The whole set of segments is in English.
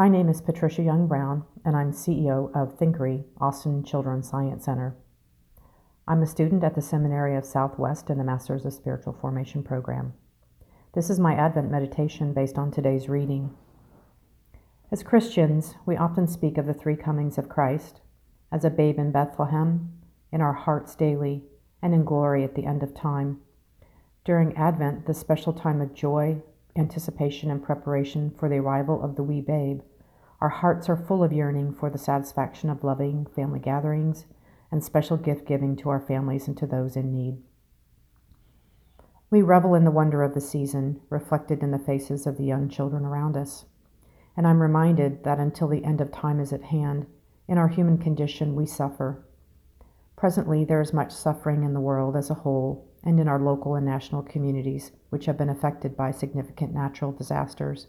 My name is Patricia Young Brown, and I'm CEO of Thinkery, Austin Children's Science Center. I'm a student at the Seminary of Southwest in the Masters of Spiritual Formation program. This is my Advent meditation based on today's reading. As Christians, we often speak of the three comings of Christ as a babe in Bethlehem, in our hearts daily, and in glory at the end of time. During Advent, the special time of joy, anticipation, and preparation for the arrival of the wee babe, our hearts are full of yearning for the satisfaction of loving family gatherings and special gift giving to our families and to those in need. We revel in the wonder of the season, reflected in the faces of the young children around us. And I'm reminded that until the end of time is at hand, in our human condition we suffer. Presently, there is much suffering in the world as a whole and in our local and national communities, which have been affected by significant natural disasters.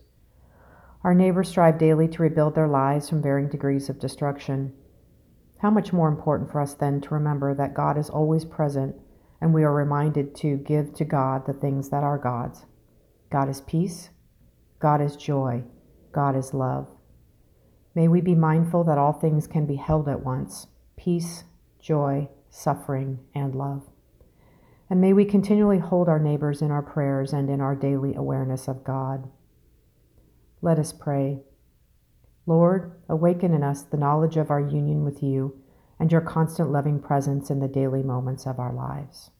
Our neighbors strive daily to rebuild their lives from varying degrees of destruction. How much more important for us then to remember that God is always present and we are reminded to give to God the things that are God's. God is peace, God is joy, God is love. May we be mindful that all things can be held at once peace, joy, suffering, and love. And may we continually hold our neighbors in our prayers and in our daily awareness of God. Let us pray. Lord, awaken in us the knowledge of our union with you and your constant loving presence in the daily moments of our lives.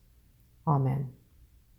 Amen.